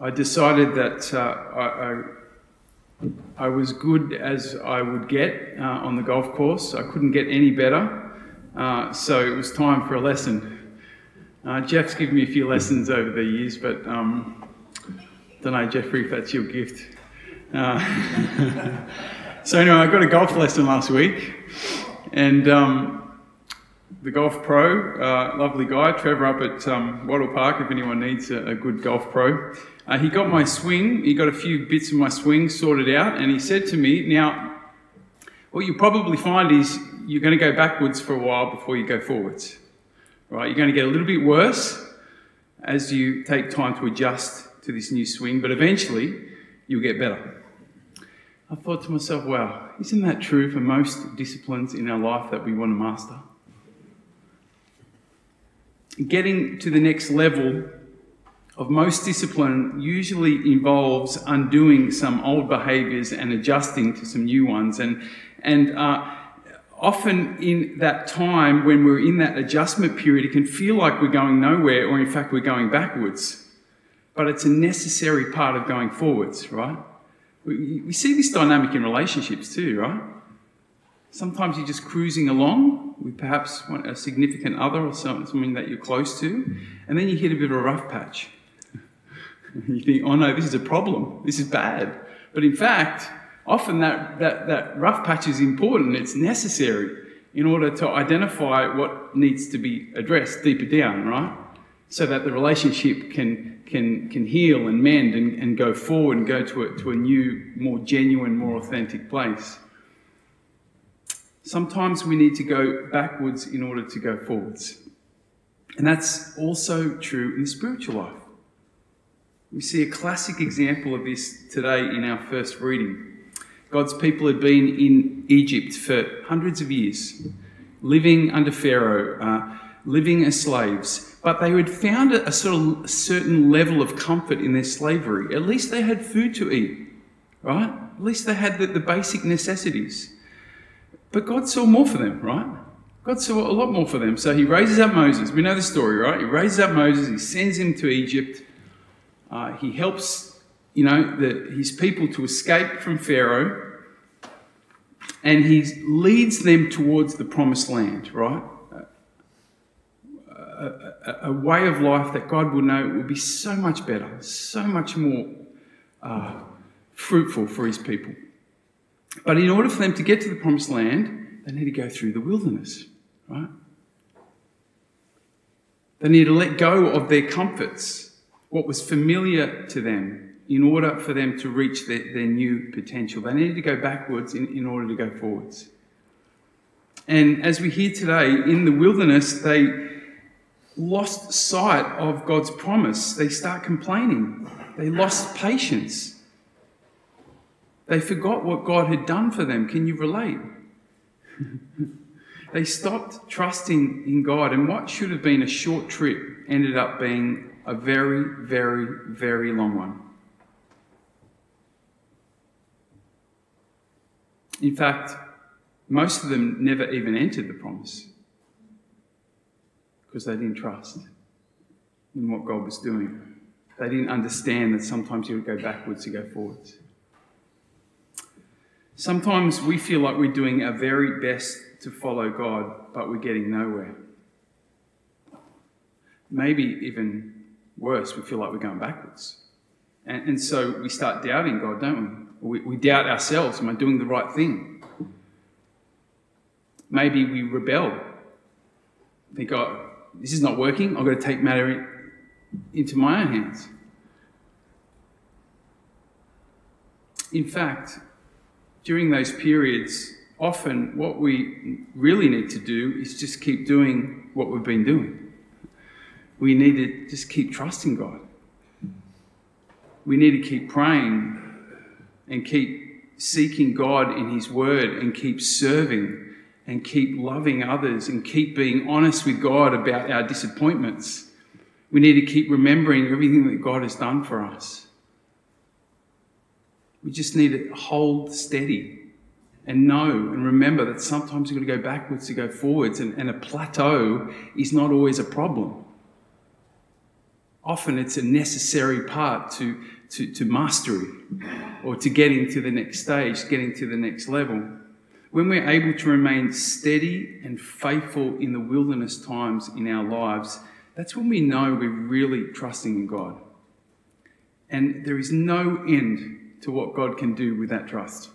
I decided that uh, I, I, I, was good as I would get uh, on the golf course. I couldn't get any better, uh, so it was time for a lesson. Jeff's given me a few lessons over the years, but um, don't know, Jeffrey, if that's your gift. So anyway, I got a golf lesson last week, and um, the golf pro, uh, lovely guy, Trevor up at um, Wattle Park, if anyone needs a, a good golf pro, uh, he got my swing, he got a few bits of my swing sorted out, and he said to me, Now, what you probably find is you're going to go backwards for a while before you go forwards. Right? You're going to get a little bit worse as you take time to adjust to this new swing, but eventually you'll get better. I thought to myself, wow, isn't that true for most disciplines in our life that we want to master? Getting to the next level of most discipline usually involves undoing some old behaviors and adjusting to some new ones. And, and uh, often in that time when we're in that adjustment period, it can feel like we're going nowhere, or in fact, we're going backwards. But it's a necessary part of going forwards, right? We, we see this dynamic in relationships too, right? Sometimes you're just cruising along with perhaps want a significant other or something that you're close to, and then you hit a bit of a rough patch you think, oh no, this is a problem. This is bad. But in fact, often that, that, that rough patch is important. It's necessary in order to identify what needs to be addressed deeper down, right? So that the relationship can, can, can heal and mend and, and go forward and go to a, to a new, more genuine, more authentic place. Sometimes we need to go backwards in order to go forwards. And that's also true in the spiritual life. We see a classic example of this today in our first reading. God's people had been in Egypt for hundreds of years, living under Pharaoh, uh, living as slaves, but they had found a, sort of a certain level of comfort in their slavery. At least they had food to eat, right? At least they had the, the basic necessities. But God saw more for them, right? God saw a lot more for them. So he raises up Moses. We know the story, right? He raises up Moses, he sends him to Egypt. Uh, he helps, you know, the, his people to escape from Pharaoh, and he leads them towards the promised land, right? A, a, a, way of life that God will know will be so much better, so much more uh, fruitful for his people. But in order for them to get to the promised land, they need to go through the wilderness, right? They need to let go of their comforts what was familiar to them in order for them to reach their, their new potential. They needed to go backwards in, in order to go forwards. And as we hear today, in the wilderness, they lost sight of God's promise. They start complaining. They lost patience. They forgot what God had done for them. Can you relate? they stopped trusting in God, and what should have been a short trip ended up being a very, very, very long one. In fact, most of them never even entered the promise because they didn't trust in what God was doing. They didn't understand that sometimes He would go backwards to go forwards. Sometimes we feel like we're doing our very best to follow God, but we're getting nowhere. Maybe even worse, we feel like we're going backwards. And, and so we start doubting God, don't we? we? We doubt ourselves. Am I doing the right thing? Maybe we rebel. Think, oh, this is not working. I've got to take matter into my own hands. In fact, during those periods, often what we really need to do is just keep doing what we've been doing we need to just keep trusting God. We need to keep praying and keep seeking God in His Word and keep serving and keep loving others and keep being honest with God about our disappointments. We need to keep remembering everything that God has done for us. We just need to hold steady and know and remember that sometimes you've got to go backwards to go forwards, and, and a plateau is not always a problem. Often it's a necessary part to, to, to mastery or to getting to the next stage, getting to the next level. When we're able to remain steady and faithful in the wilderness times in our lives, that's when we know we're really trusting in God. And there is no end to what God can do with that trust.